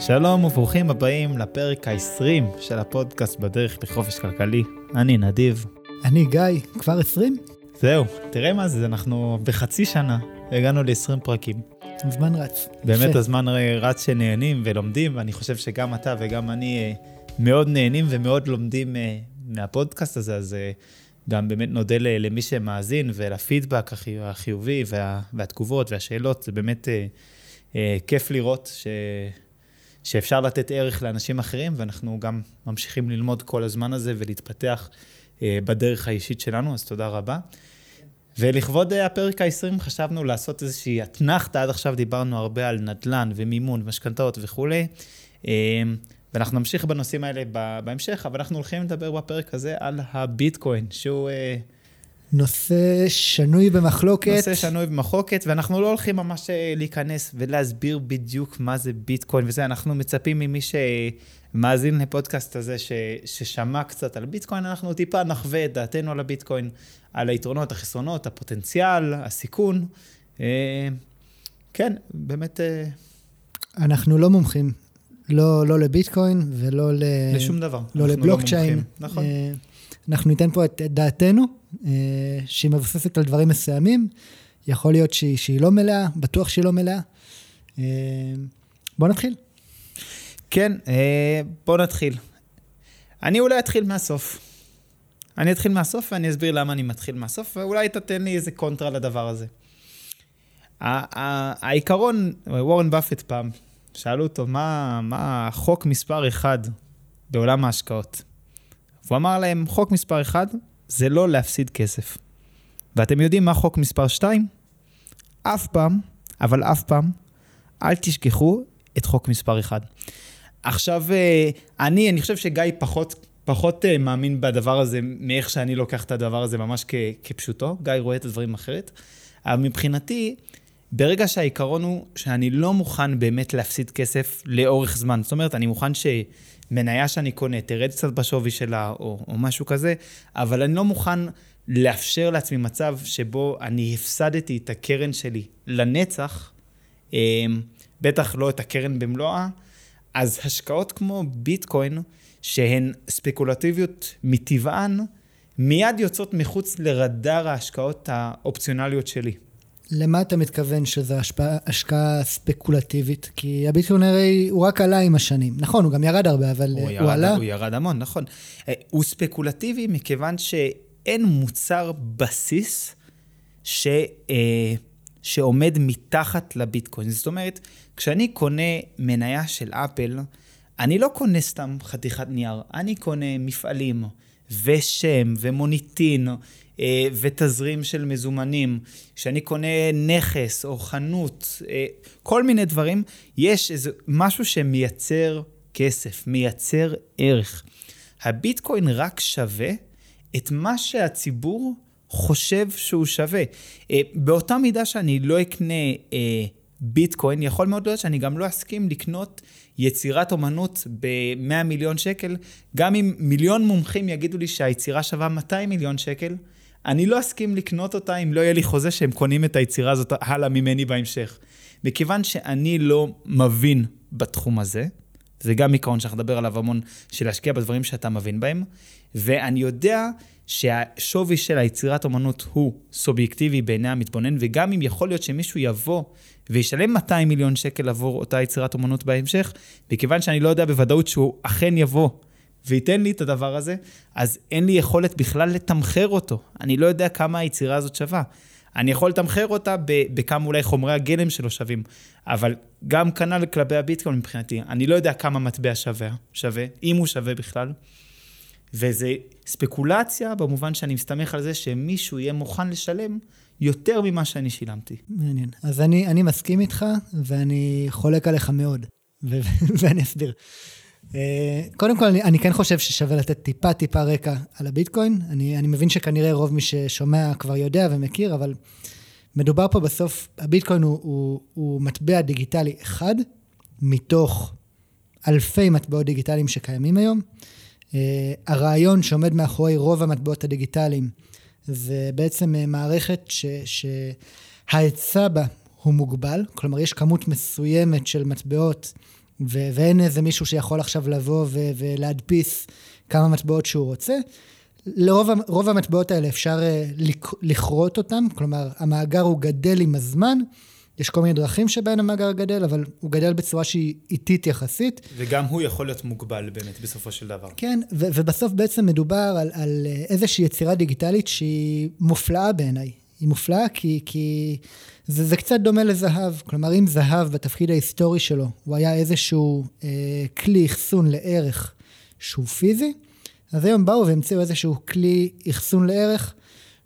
שלום וברוכים הבאים לפרק ה-20 של הפודקאסט בדרך לחופש כלכלי. אני נדיב. אני גיא, כבר 20? זהו, תראה מה זה, אנחנו בחצי שנה הגענו ל-20 פרקים. הזמן רץ. באמת הזמן רץ שנהנים ולומדים, ואני חושב שגם אתה וגם אני אה, מאוד נהנים ומאוד לומדים אה, מהפודקאסט הזה, אז אה, גם באמת נודה למי שמאזין ולפידבק החיובי וה, והתגובות והשאלות, זה באמת כיף לראות ש... שאפשר לתת ערך לאנשים אחרים, ואנחנו גם ממשיכים ללמוד כל הזמן הזה ולהתפתח אה, בדרך האישית שלנו, אז תודה רבה. ולכבוד אה, הפרק ה-20 חשבנו לעשות איזושהי אתנחתא, עד עכשיו דיברנו הרבה על נדל"ן ומימון, משכנתאות וכולי, אה, ואנחנו נמשיך בנושאים האלה בהמשך, אבל אנחנו הולכים לדבר בפרק הזה על הביטקוין, שהוא... נושא שנוי במחלוקת. נושא שנוי במחלוקת, ואנחנו לא הולכים ממש אה, להיכנס ולהסביר בדיוק מה זה ביטקוין וזה, אנחנו מצפים ממי שמאזין לפודקאסט הזה, ש, ששמע קצת על ביטקוין, אנחנו טיפה נחווה את דעתנו על הביטקוין, על היתרונות, החסרונות, הפוטנציאל, הסיכון. אה, כן, באמת... אה, אנחנו לא מומחים, לא, לא לביטקוין ולא ל... לשום דבר. לא, לא לבלוקצ'יין. לא נכון. אנחנו ניתן פה את דעתנו. אה, שהיא מבוססת על דברים מסוימים. יכול להיות שהיא, שהיא לא מלאה, בטוח שהיא לא מלאה. אה, בוא נתחיל. כן, אה, בוא נתחיל. אני אולי אתחיל מהסוף. אני אתחיל מהסוף ואני אסביר למה אני מתחיל מהסוף, ואולי תתן לי איזה קונטרה לדבר הזה. העיקרון, וורן באפט פעם, שאלו אותו, מה, מה חוק מספר אחד בעולם ההשקעות? הוא אמר להם, חוק מספר אחד, זה לא להפסיד כסף. ואתם יודעים מה חוק מספר 2? אף פעם, אבל אף פעם, אל תשכחו את חוק מספר 1. עכשיו, אה, אני, אני חושב שגיא פחות, פחות אה, מאמין בדבר הזה מאיך שאני לוקח את הדבר הזה ממש כ, כפשוטו. גיא רואה את הדברים אחרת. אבל מבחינתי, ברגע שהעיקרון הוא שאני לא מוכן באמת להפסיד כסף לאורך זמן. זאת אומרת, אני מוכן ש... מניה שאני קונה תרד קצת בשווי שלה או, או משהו כזה, אבל אני לא מוכן לאפשר לעצמי מצב שבו אני הפסדתי את הקרן שלי לנצח, אמ, בטח לא את הקרן במלואה, אז השקעות כמו ביטקוין, שהן ספקולטיביות מטבען, מיד יוצאות מחוץ לרדאר ההשקעות האופציונליות שלי. למה אתה מתכוון שזו השקעה ספקולטיבית? כי הביטקוין הרי הוא רק עלה עם השנים. נכון, הוא גם ירד הרבה, אבל הוא, הוא ירד, עלה. הוא ירד המון, נכון. אה, הוא ספקולטיבי מכיוון שאין מוצר בסיס ש, אה, שעומד מתחת לביטקוין. זאת אומרת, כשאני קונה מניה של אפל, אני לא קונה סתם חתיכת נייר, אני קונה מפעלים ושם ומוניטין אה, ותזרים של מזומנים, כשאני קונה נכס או חנות, אה, כל מיני דברים, יש איזה משהו שמייצר כסף, מייצר ערך. הביטקוין רק שווה את מה שהציבור חושב שהוא שווה. אה, באותה מידה שאני לא אקנה ביטקוין, יכול מאוד להיות שאני גם לא אסכים לקנות יצירת אומנות ב-100 מיליון שקל, גם אם מיליון מומחים יגידו לי שהיצירה שווה 200 מיליון שקל, אני לא אסכים לקנות אותה אם לא יהיה לי חוזה שהם קונים את היצירה הזאת הלאה ממני בהמשך. מכיוון שאני לא מבין בתחום הזה, זה גם עיקרון שאנחנו נדבר עליו המון, של להשקיע בדברים שאתה מבין בהם, ואני יודע שהשווי של היצירת אומנות הוא סובייקטיבי בעיני המתבונן, וגם אם יכול להיות שמישהו יבוא וישלם 200 מיליון שקל עבור אותה יצירת אומנות בהמשך, מכיוון שאני לא יודע בוודאות שהוא אכן יבוא וייתן לי את הדבר הזה, אז אין לי יכולת בכלל לתמחר אותו. אני לא יודע כמה היצירה הזאת שווה. אני יכול לתמחר אותה בכמה אולי חומרי הגלם שלו שווים, אבל גם כנ"ל כלפי הביטקוין מבחינתי. אני לא יודע כמה מטבע שווה, שווה, אם הוא שווה בכלל. וזה ספקולציה במובן שאני מסתמך על זה שמישהו יהיה מוכן לשלם יותר ממה שאני שילמתי. מעניין. אז אני, אני מסכים איתך, ואני חולק עליך מאוד, ואני אסביר. אה, קודם כל, אני, אני כן חושב ששווה לתת טיפה טיפה רקע על הביטקוין. אני, אני מבין שכנראה רוב מי ששומע כבר יודע ומכיר, אבל מדובר פה בסוף, הביטקוין הוא, הוא, הוא מטבע דיגיטלי אחד מתוך אלפי מטבעות דיגיטליים שקיימים היום. Uh, הרעיון שעומד מאחורי רוב המטבעות הדיגיטליים זה בעצם uh, מערכת שההיצע בה הוא מוגבל, כלומר יש כמות מסוימת של מטבעות ו- ואין איזה מישהו שיכול עכשיו לבוא ו- ולהדפיס כמה מטבעות שהוא רוצה. לרוב המטבעות האלה אפשר אה, לכרות אותם, כלומר, המאגר הוא גדל עם הזמן. יש כל מיני דרכים שבהן המאגר גדל, אבל הוא גדל בצורה שהיא איטית יחסית. וגם הוא יכול להיות מוגבל באמת, בסופו של דבר. כן, ו- ובסוף בעצם מדובר על, על אה, איזושהי יצירה דיגיטלית שהיא מופלאה בעיניי. היא מופלאה כי, כי זה, זה קצת דומה לזהב. כלומר, אם זהב בתפקיד ההיסטורי שלו, הוא היה איזשהו אה, כלי אחסון לערך שהוא פיזי, אז היום באו והמציאו איזשהו כלי אחסון לערך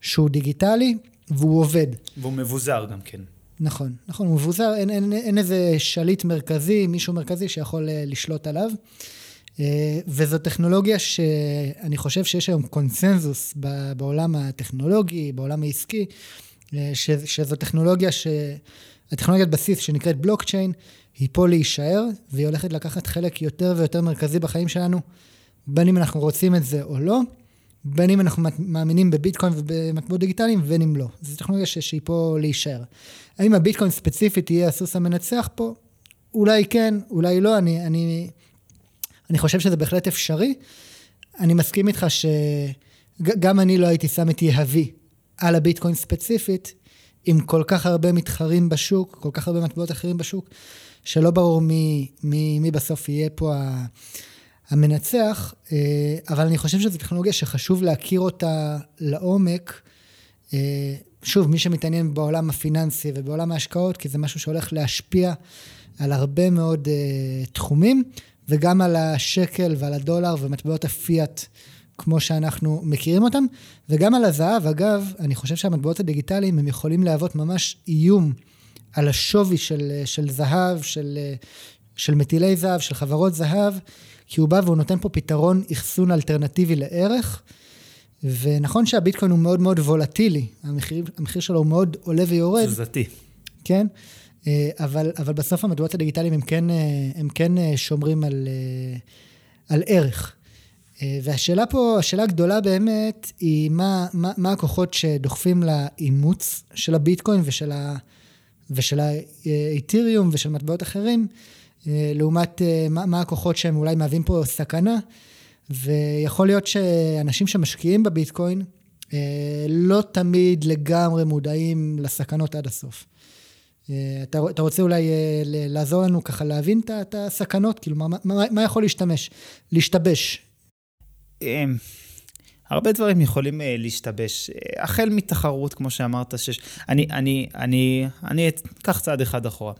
שהוא דיגיטלי, והוא עובד. והוא מבוזר גם כן. נכון, נכון, הוא מבוזר, אין, אין, אין איזה שליט מרכזי, מישהו מרכזי שיכול אה, לשלוט עליו. אה, וזו טכנולוגיה שאני חושב שיש היום קונסנזוס בעולם הטכנולוגי, בעולם העסקי, אה, שזו טכנולוגיה ש... הטכנולוגיית בסיס שנקראת בלוקצ'יין, היא פה להישאר, והיא הולכת לקחת חלק יותר ויותר מרכזי בחיים שלנו, בין אם אנחנו רוצים את זה או לא, בין אם אנחנו מאמינים בביטקוין ובמטבעות דיגיטליים, ובין אם לא. זו טכנולוגיה שהיא פה להישאר. האם הביטקוין ספציפית יהיה הסוס המנצח פה? אולי כן, אולי לא, אני, אני, אני חושב שזה בהחלט אפשרי. אני מסכים איתך שגם אני לא הייתי שם את יהבי על הביטקוין ספציפית, עם כל כך הרבה מתחרים בשוק, כל כך הרבה מטבעות אחרים בשוק, שלא ברור מי, מי, מי בסוף יהיה פה המנצח, אה, אבל אני חושב שזו טכנולוגיה שחשוב להכיר אותה לעומק. אה, שוב, מי שמתעניין בעולם הפיננסי ובעולם ההשקעות, כי זה משהו שהולך להשפיע על הרבה מאוד uh, תחומים, וגם על השקל ועל הדולר ומטבעות הפיאט, כמו שאנחנו מכירים אותם, וגם על הזהב. אגב, אני חושב שהמטבעות הדיגיטליים הם יכולים להוות ממש איום על השווי של, של זהב, של, של מטילי זהב, של חברות זהב, כי הוא בא והוא נותן פה פתרון אחסון אלטרנטיבי לערך. ונכון שהביטקוין הוא מאוד מאוד וולטילי, המחיר, המחיר שלו הוא מאוד עולה ויורד. תזוזתי. כן, אבל, אבל בסוף המטבעות הדיגיטליים הם כן, אה, הם כן אה, שומרים על, על ערך. והשאלה פה, השאלה הגדולה באמת, היא מה, מה, מה הכוחות שדוחפים לאימוץ של הביטקוין ושל, ה, ושל האתיריום ושל מטבעות אחרים, לעומת מה, מה הכוחות שהם אולי מהווים פה סכנה. ויכול להיות שאנשים שמשקיעים בביטקוין אה, לא תמיד לגמרי מודעים לסכנות עד הסוף. אה, אתה, אתה רוצה אולי אה, לעזור לנו ככה להבין את הסכנות? כאילו, מה, מה, מה יכול להשתמש? להשתבש? הרבה דברים יכולים להשתבש. החל מתחרות, כמו שאמרת, שיש... אני, אני, אני, אני אקח צעד אחד אחורה.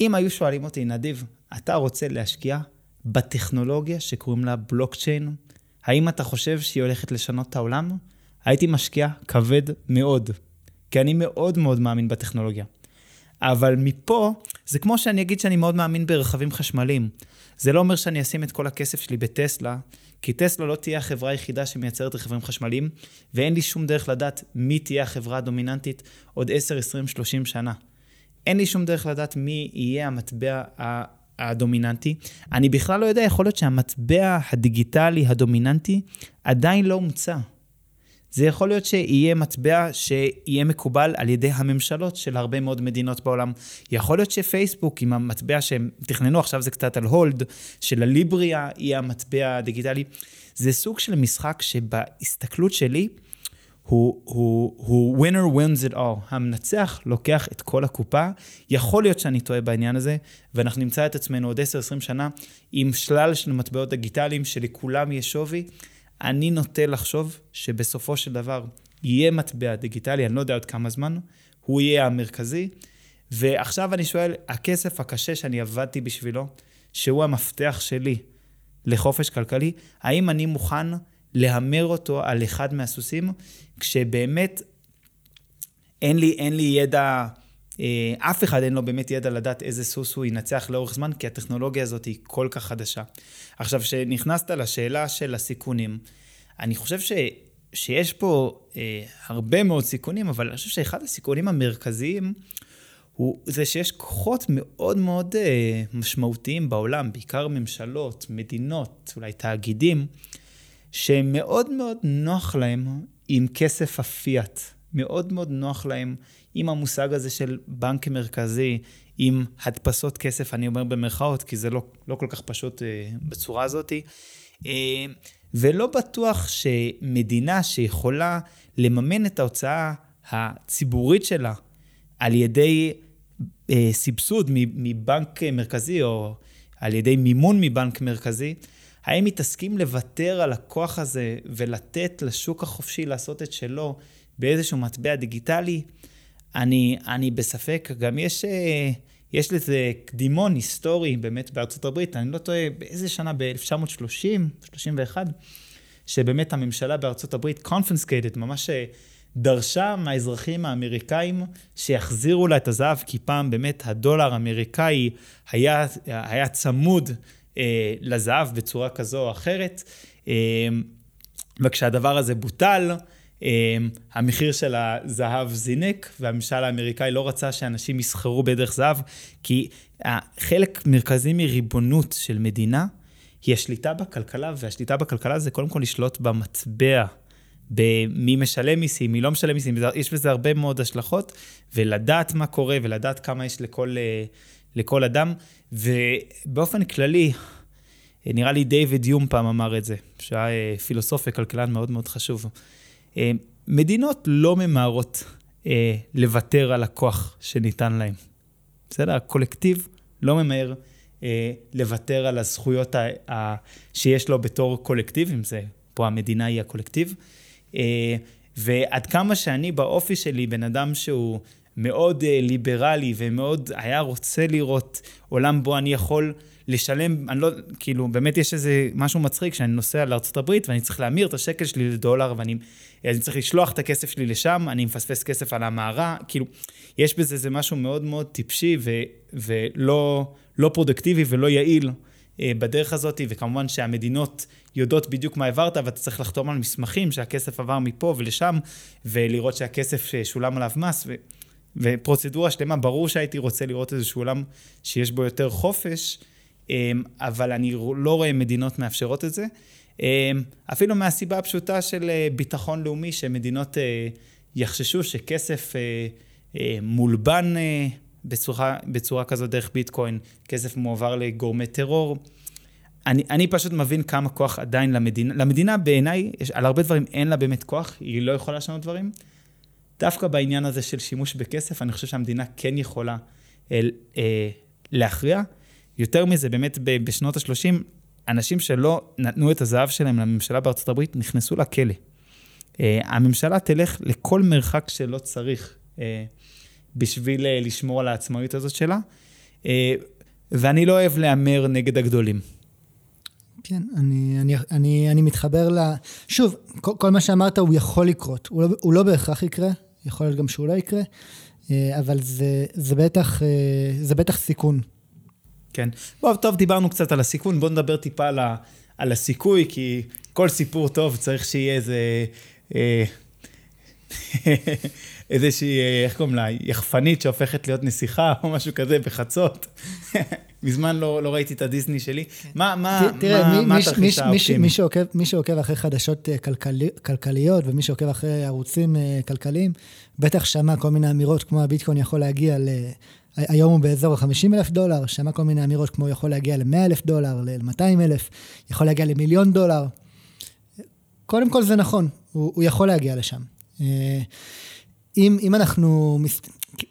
אם היו שואלים אותי, נדיב, אתה רוצה להשקיע בטכנולוגיה שקוראים לה בלוקצ'יין, האם אתה חושב שהיא הולכת לשנות את העולם? הייתי משקיע כבד מאוד, כי אני מאוד מאוד מאמין בטכנולוגיה. אבל מפה, זה כמו שאני אגיד שאני מאוד מאמין ברכבים חשמליים. זה לא אומר שאני אשים את כל הכסף שלי בטסלה, כי טסלה לא תהיה החברה היחידה שמייצרת רכבים חשמליים, ואין לי שום דרך לדעת מי תהיה החברה הדומיננטית עוד 10, 20, 30 שנה. אין לי שום דרך לדעת מי יהיה המטבע הדומיננטי. אני בכלל לא יודע, יכול להיות שהמטבע הדיגיטלי הדומיננטי עדיין לא הומצא. זה יכול להיות שיהיה מטבע שיהיה מקובל על ידי הממשלות של הרבה מאוד מדינות בעולם. יכול להיות שפייסבוק עם המטבע שהם תכננו, עכשיו זה קצת על הולד, של הליבריה יהיה המטבע הדיגיטלי. זה סוג של משחק שבהסתכלות שלי, הוא, הוא, הוא winner wins it all. המנצח לוקח את כל הקופה. יכול להיות שאני טועה בעניין הזה, ואנחנו נמצא את עצמנו עוד 10-20 שנה עם שלל של מטבעות דיגיטליים שלכולם יש שווי. אני נוטה לחשוב שבסופו של דבר יהיה מטבע דיגיטלי, אני לא יודע עוד כמה זמן, הוא יהיה המרכזי. ועכשיו אני שואל, הכסף הקשה שאני עבדתי בשבילו, שהוא המפתח שלי לחופש כלכלי, האם אני מוכן להמר אותו על אחד מהסוסים, כשבאמת אין לי, אין לי ידע, אף אחד אין לו באמת ידע לדעת איזה סוס הוא ינצח לאורך זמן, כי הטכנולוגיה הזאת היא כל כך חדשה. עכשיו, כשנכנסת לשאלה של הסיכונים, אני חושב ש... שיש פה אה, הרבה מאוד סיכונים, אבל אני חושב שאחד הסיכונים המרכזיים הוא זה שיש כוחות מאוד מאוד אה, משמעותיים בעולם, בעיקר ממשלות, מדינות, אולי תאגידים, שמאוד מאוד נוח להם עם כסף הפיאט. מאוד מאוד נוח להם עם המושג הזה של בנק מרכזי, עם הדפסות כסף, אני אומר במרכאות, כי זה לא, לא כל כך פשוט אה, בצורה הזאת. אה, ולא בטוח שמדינה שיכולה לממן את ההוצאה הציבורית שלה על ידי אה, סבסוד מבנק מרכזי או על ידי מימון מבנק מרכזי, האם היא תסכים לוותר על הכוח הזה ולתת לשוק החופשי לעשות את שלו באיזשהו מטבע דיגיטלי? אני, אני בספק. גם יש, אה, יש לזה קדימון היסטורי באמת בארצות הברית, אני לא טועה, באיזה שנה? ב-1930, 31, שבאמת הממשלה בארצות הברית confiscated, ממש אה, דרשה מהאזרחים האמריקאים שיחזירו לה את הזהב, כי פעם באמת הדולר האמריקאי היה, היה צמוד אה, לזהב בצורה כזו או אחרת. אה, וכשהדבר הזה בוטל, המחיר של הזהב זינק, והממשל האמריקאי לא רצה שאנשים יסחרו בדרך זהב, כי חלק מרכזי מריבונות של מדינה היא השליטה בכלכלה, והשליטה בכלכלה זה קודם כל לשלוט במטבע. במי משלם מיסים, מי לא משלם מיסים, יש בזה הרבה מאוד השלכות, ולדעת מה קורה ולדעת כמה יש לכל, אה, לכל אדם, ובאופן כללי, נראה לי דיוויד יום פעם אמר את זה, שהיה אה, פילוסוף וכלכלן מאוד מאוד חשוב. אה, מדינות לא ממהרות לוותר על הכוח שניתן להן. בסדר? הקולקטיב לא ממהר לוותר על הזכויות שיש לו בתור קולקטיב, אם זה פה המדינה היא הקולקטיב. אה, ועד כמה שאני באופי שלי בן אדם שהוא מאוד אה, ליברלי ומאוד היה רוצה לראות עולם בו אני יכול לשלם, אני לא, כאילו, באמת יש איזה משהו מצחיק שאני נוסע לארה"ב ואני צריך להמיר את השקל שלי לדולר ואני אני צריך לשלוח את הכסף שלי לשם, אני מפספס כסף על המערה, כאילו, יש בזה איזה משהו מאוד מאוד טיפשי ו, ולא לא פרודקטיבי ולא יעיל אה, בדרך הזאת, וכמובן שהמדינות יודעות בדיוק מה העברת, ואתה צריך לחתום על מסמכים שהכסף עבר מפה ולשם, ולראות שהכסף שולם עליו מס, ו... ופרוצדורה שלמה, ברור שהייתי רוצה לראות איזשהו עולם שיש בו יותר חופש, אה, אבל אני לא רואה מדינות מאפשרות את זה. אפילו מהסיבה הפשוטה של ביטחון לאומי, שמדינות יחששו שכסף מולבן בצורה, בצורה כזו דרך ביטקוין, כסף מועבר לגורמי טרור. אני, אני פשוט מבין כמה כוח עדיין למדינה, למדינה בעיניי, על הרבה דברים אין לה באמת כוח, היא לא יכולה לשנות דברים. דווקא בעניין הזה של שימוש בכסף, אני חושב שהמדינה כן יכולה אל, אה, להכריע. יותר מזה, באמת בשנות ה-30, אנשים שלא נתנו את הזהב שלהם לממשלה בארצות הברית נכנסו לכלא. אה, הממשלה תלך לכל מרחק שלא צריך. אה, בשביל אה, לשמור על העצמאות הזאת שלה. אה, ואני לא אוהב להמר נגד הגדולים. כן, אני, אני, אני, אני מתחבר ל... שוב, כל, כל מה שאמרת הוא יכול לקרות. הוא לא, הוא לא בהכרח יקרה, יכול להיות גם שהוא לא יקרה, אה, אבל זה, זה, בטח, זה בטח סיכון. כן. בוא, טוב, דיברנו קצת על הסיכון, בואו נדבר טיפה על, ה, על הסיכוי, כי כל סיפור טוב צריך שיהיה איזה... אה, איזושהי, אה, איך קוראים לה, יחפנית שהופכת להיות נסיכה או משהו כזה בחצות. מזמן לא, לא ראיתי את הדיסני שלי. כן. מה, מה, תראה, מה, מי, מה התרחיש האופטימי? מי, שעוקב, מי שעוקב אחרי חדשות אה, כלכלי, כלכליות ומי שעוקב אחרי ערוצים אה, כלכליים, בטח שמע כל מיני אמירות כמו הביטקוין יכול להגיע ל... היום הוא באזור ה-50 אלף דולר, שמע כל מיני אמירות כמו יכול להגיע ל-100 אלף דולר, ל-200 אלף, יכול להגיע למיליון דולר. קודם כל זה נכון, הוא, הוא יכול להגיע לשם. אם, אם אנחנו...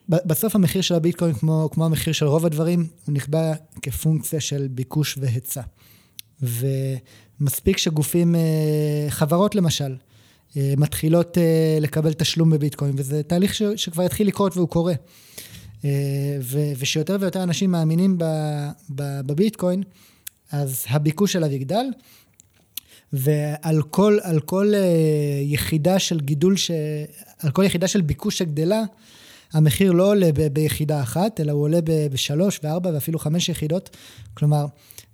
בסוף המחיר של הביטקוין, כמו, כמו המחיר של רוב הדברים, הוא נקבע כפונקציה של ביקוש והיצע. ומספיק שגופים, אה, חברות למשל, אה, מתחילות אה, לקבל תשלום בביטקוין, וזה תהליך ש, שכבר התחיל לקרות והוא קורה. ו, ושיותר ויותר אנשים מאמינים בביטקוין, אז הביקוש שלה יגדל, ועל כל, כל יחידה של גידול, ש, על כל יחידה של ביקוש שגדלה, המחיר לא עולה ב- ביחידה אחת, אלא הוא עולה בשלוש וארבע ואפילו חמש יחידות. כלומר,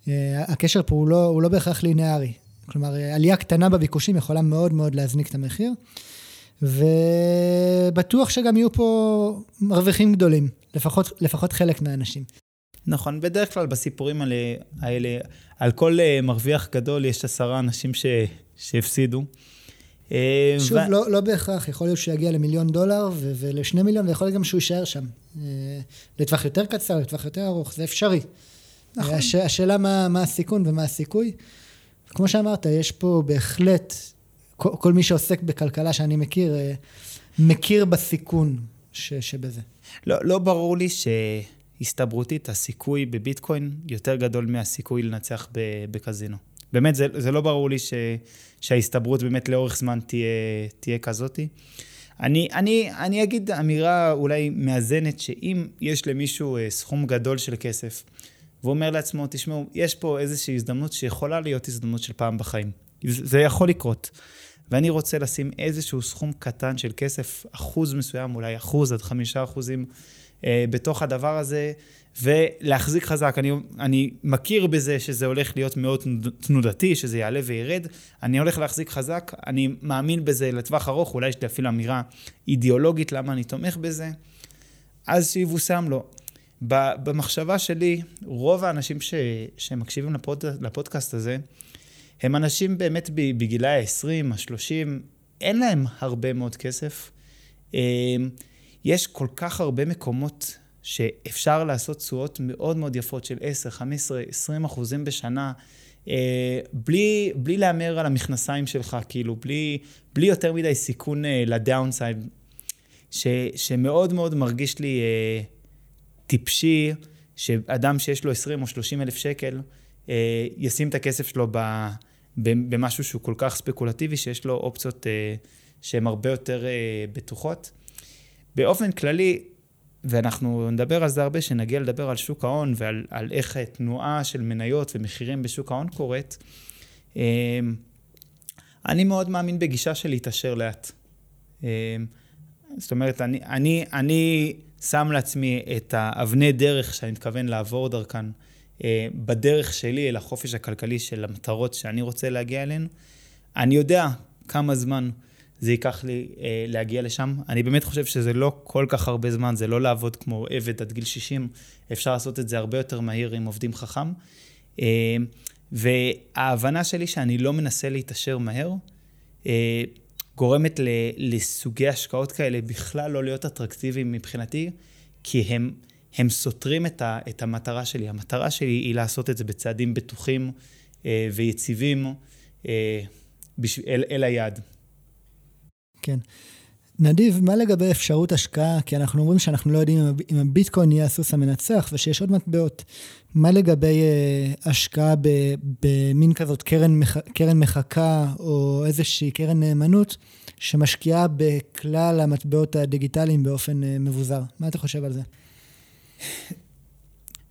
אה, הקשר פה הוא לא, הוא לא בהכרח ליניארי. כלומר, עלייה קטנה בביקושים יכולה מאוד מאוד להזניק את המחיר, ובטוח שגם יהיו פה מרוויחים גדולים, לפחות, לפחות חלק מהאנשים. נכון, בדרך כלל בסיפורים האלה, האלה על כל אה, מרוויח גדול יש עשרה אנשים ש, שהפסידו. אה, שוב, ו... לא, לא בהכרח, יכול להיות שהוא יגיע למיליון דולר ו- ולשני מיליון, ויכול להיות גם שהוא יישאר שם. אה, לטווח יותר קצר, לטווח יותר ארוך, זה אפשרי. נכון. הש- השאלה מה, מה הסיכון ומה הסיכוי. כמו שאמרת, יש פה בהחלט, כל, כל מי שעוסק בכלכלה שאני מכיר, מכיר בסיכון ש- שבזה. לא, לא ברור לי שהסתברותית הסיכוי בביטקוין יותר גדול מהסיכוי לנצח בקזינו. באמת, זה, זה לא ברור לי ש, שההסתברות באמת לאורך זמן תהיה, תהיה כזאתי. אני, אני, אני אגיד אמירה אולי מאזנת, שאם יש למישהו אה, סכום גדול של כסף, והוא אומר לעצמו, תשמעו, יש פה איזושהי הזדמנות שיכולה להיות הזדמנות של פעם בחיים. זה יכול לקרות. ואני רוצה לשים איזשהו סכום קטן של כסף, אחוז מסוים, אולי אחוז עד חמישה אחוזים, אה, בתוך הדבר הזה, ולהחזיק חזק. אני, אני מכיר בזה שזה הולך להיות מאוד תנודתי, שזה יעלה וירד. אני הולך להחזיק חזק, אני מאמין בזה לטווח ארוך, אולי יש לי אפילו אמירה אידיאולוגית למה אני תומך בזה, אז שיבושם לו. במחשבה שלי, רוב האנשים ש, שמקשיבים לפוד, לפודקאסט הזה, הם אנשים באמת בגילי ה-20, ה-30, אין להם הרבה מאוד כסף. אה, יש כל כך הרבה מקומות שאפשר לעשות תשואות מאוד מאוד יפות של 10, 15, 20 אחוזים בשנה, אה, בלי, בלי להמר על המכנסיים שלך, כאילו, בלי, בלי יותר מדי סיכון אה, לדאונסייד, שמאוד מאוד מרגיש לי טיפשי, שאדם שיש לו 20 או 30 אלף שקל, ישים את הכסף שלו במשהו שהוא כל כך ספקולטיבי, שיש לו אופציות אה, שהן הרבה יותר אה, בטוחות. באופן כללי, ואנחנו נדבר על זה הרבה, שנגיע לדבר על שוק ההון ועל על איך תנועה של מניות ומחירים בשוק ההון קורית. אני מאוד מאמין בגישה של להתעשר לאט. זאת אומרת, אני, אני, אני שם לעצמי את האבני דרך שאני מתכוון לעבור דרכן אה, בדרך שלי אל החופש הכלכלי של המטרות שאני רוצה להגיע אליהן. אני יודע כמה זמן זה ייקח לי אה, להגיע לשם. אני באמת חושב שזה לא כל כך הרבה זמן, זה לא לעבוד כמו עבד עד גיל 60, אפשר לעשות את זה הרבה יותר מהיר עם עובדים חכם. אה, וההבנה שלי שאני לא מנסה להתעשר מהר, אה, גורמת ל, לסוגי השקעות כאלה בכלל לא להיות אטרקטיביים מבחינתי, כי הם, הם סותרים את, ה, את המטרה שלי. המטרה שלי היא לעשות את זה בצעדים בטוחים אה, ויציבים אה, בשביל, אל, אל היעד. כן. נדיב, מה לגבי אפשרות השקעה? כי אנחנו אומרים שאנחנו לא יודעים אם הביטקוין יהיה הסוס המנצח ושיש עוד מטבעות. מה לגבי uh, השקעה במין כזאת קרן, מח, קרן מחקה או איזושהי קרן נאמנות שמשקיעה בכלל המטבעות הדיגיטליים באופן uh, מבוזר? מה אתה חושב על זה?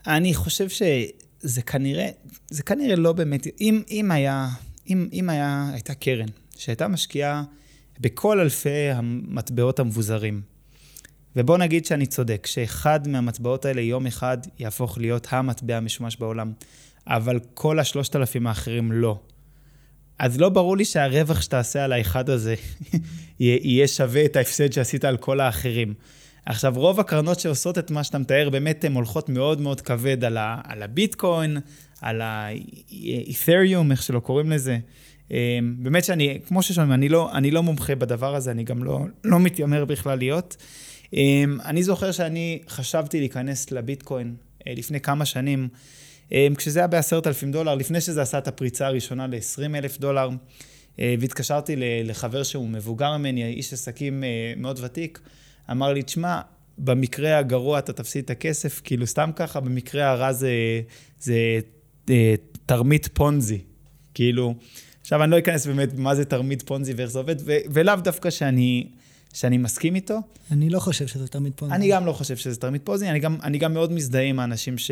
אני חושב שזה כנראה, זה כנראה לא באמת, אם, אם היה, אם, אם היה, הייתה קרן שהייתה משקיעה בכל אלפי המטבעות המבוזרים. ובוא נגיד שאני צודק, שאחד מהמטבעות האלה יום אחד יהפוך להיות המטבע המשומש בעולם, אבל כל השלושת אלפים האחרים לא. אז לא ברור לי שהרווח שתעשה על האחד הזה יהיה שווה את ההפסד שעשית על כל האחרים. עכשיו, רוב הקרנות שעושות את מה שאתה מתאר, באמת הן הולכות מאוד מאוד כבד על, ה, על הביטקוין, על האת'ריום, איך שלא קוראים לזה. אמ, באמת שאני, כמו ששומעים, אני לא, אני לא מומחה בדבר הזה, אני גם לא, לא מתיימר בכלל להיות. אמ, אני זוכר שאני חשבתי להיכנס לביטקוין אה, לפני כמה שנים, כשזה היה בעשרת אלפים דולר, לפני שזה עשה את הפריצה הראשונה ל-20 אלף דולר, אה, והתקשרתי לחבר שהוא מבוגר ממני, איש עסקים אה, מאוד ותיק, אמר לי, תשמע, במקרה הגרוע אתה תפסיד את הכסף, כאילו סתם ככה, במקרה הרע זה, זה תרמית פונזי. כאילו, עכשיו, אני לא אכנס באמת מה זה תרמית פונזי ואיך זה עובד, ו- ולאו דווקא שאני, שאני מסכים איתו. אני לא חושב שזה תרמית פונזי. אני גם לא חושב שזה תרמית פונזי, אני גם, אני גם מאוד מזדהה עם האנשים ש,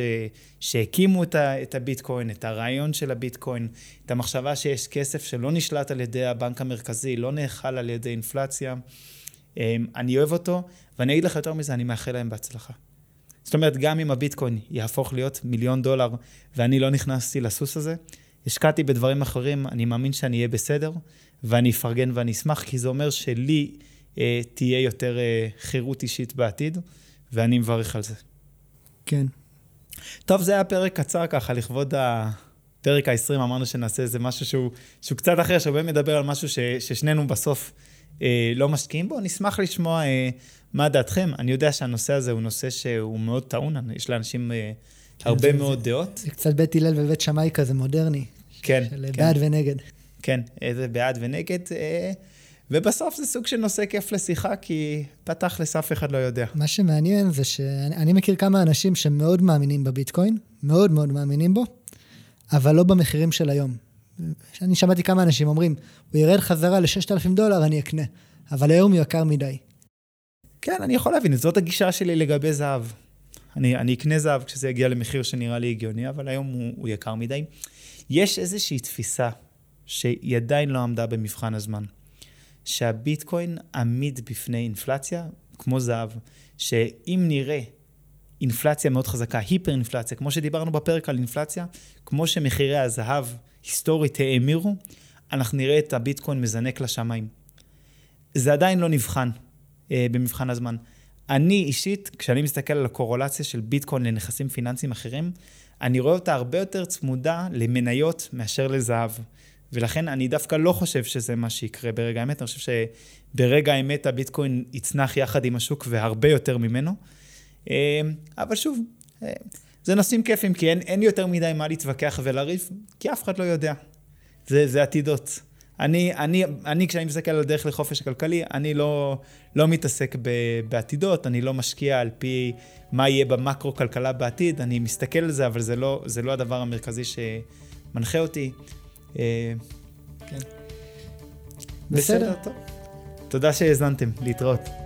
שהקימו את, ה, את הביטקוין, את הרעיון של הביטקוין, את המחשבה שיש כסף שלא נשלט על ידי הבנק המרכזי, לא נאכל על ידי אינפלציה. אמ, אני אוהב אותו, ואני אגיד לך יותר מזה, אני מאחל להם בהצלחה. זאת אומרת, גם אם הביטקוין יהפוך להיות מיליון דולר ואני לא נכנסתי לסוס הזה, השקעתי בדברים אחרים, אני מאמין שאני אהיה בסדר, ואני אפרגן ואני אשמח, כי זה אומר שלי אה, תהיה יותר אה, חירות אישית בעתיד, ואני מברך על זה. כן. טוב, זה היה פרק קצר ככה, לכבוד ה... בפרק ה-20 אמרנו שנעשה איזה משהו שהוא, שהוא קצת אחר, שבאמת מדבר על משהו ש, ששנינו בסוף אה, לא משקיעים בו. נשמח לשמוע אה, מה דעתכם. אני יודע שהנושא הזה הוא נושא שהוא מאוד טעון, יש לאנשים אה, כן, הרבה זה, מאוד זה, דעות. זה קצת בית הלל ובית שמאי כזה מודרני. כן. של כן. בעד ונגד. כן, איזה בעד ונגד. אה, ובסוף זה סוג של נושא כיף לשיחה, כי בתכלס אף אחד לא יודע. מה שמעניין זה שאני מכיר כמה אנשים שמאוד מאמינים בביטקוין, מאוד מאוד מאמינים בו, אבל לא במחירים של היום. אני שמעתי כמה אנשים אומרים, הוא ירד חזרה ל-6,000 דולר, אני אקנה, אבל היום הוא יקר מדי. כן, אני יכול להבין, זאת הגישה שלי לגבי זהב. אני, אני אקנה זהב כשזה יגיע למחיר שנראה לי הגיוני, אבל היום הוא, הוא יקר מדי. יש איזושהי תפיסה שהיא עדיין לא עמדה במבחן הזמן. שהביטקוין עמיד בפני אינפלציה כמו זהב, שאם נראה אינפלציה מאוד חזקה, היפר אינפלציה, כמו שדיברנו בפרק על אינפלציה, כמו שמחירי הזהב היסטורית האמירו, אנחנו נראה את הביטקוין מזנק לשמיים. זה עדיין לא נבחן אה, במבחן הזמן. אני אישית, כשאני מסתכל על הקורולציה של ביטקוין לנכסים פיננסיים אחרים, אני רואה אותה הרבה יותר צמודה למניות מאשר לזהב. ולכן אני דווקא לא חושב שזה מה שיקרה ברגע האמת, אני חושב שברגע האמת הביטקוין יצנח יחד עם השוק והרבה יותר ממנו. אה, אבל שוב, אה, זה נושאים כיפים, כי אין, אין יותר מדי מה להתווכח ולריב, כי אף אחד לא יודע. זה, זה עתידות. אני, אני, אני, כשאני מסתכל על הדרך לחופש הכלכלי, אני לא, לא מתעסק ב, בעתידות, אני לא משקיע על פי מה יהיה במקרו-כלכלה בעתיד, אני מסתכל על זה, אבל זה לא, זה לא הדבר המרכזי שמנחה אותי. אה, כן. בסדר, טוב. תודה שהאזנתם, להתראות.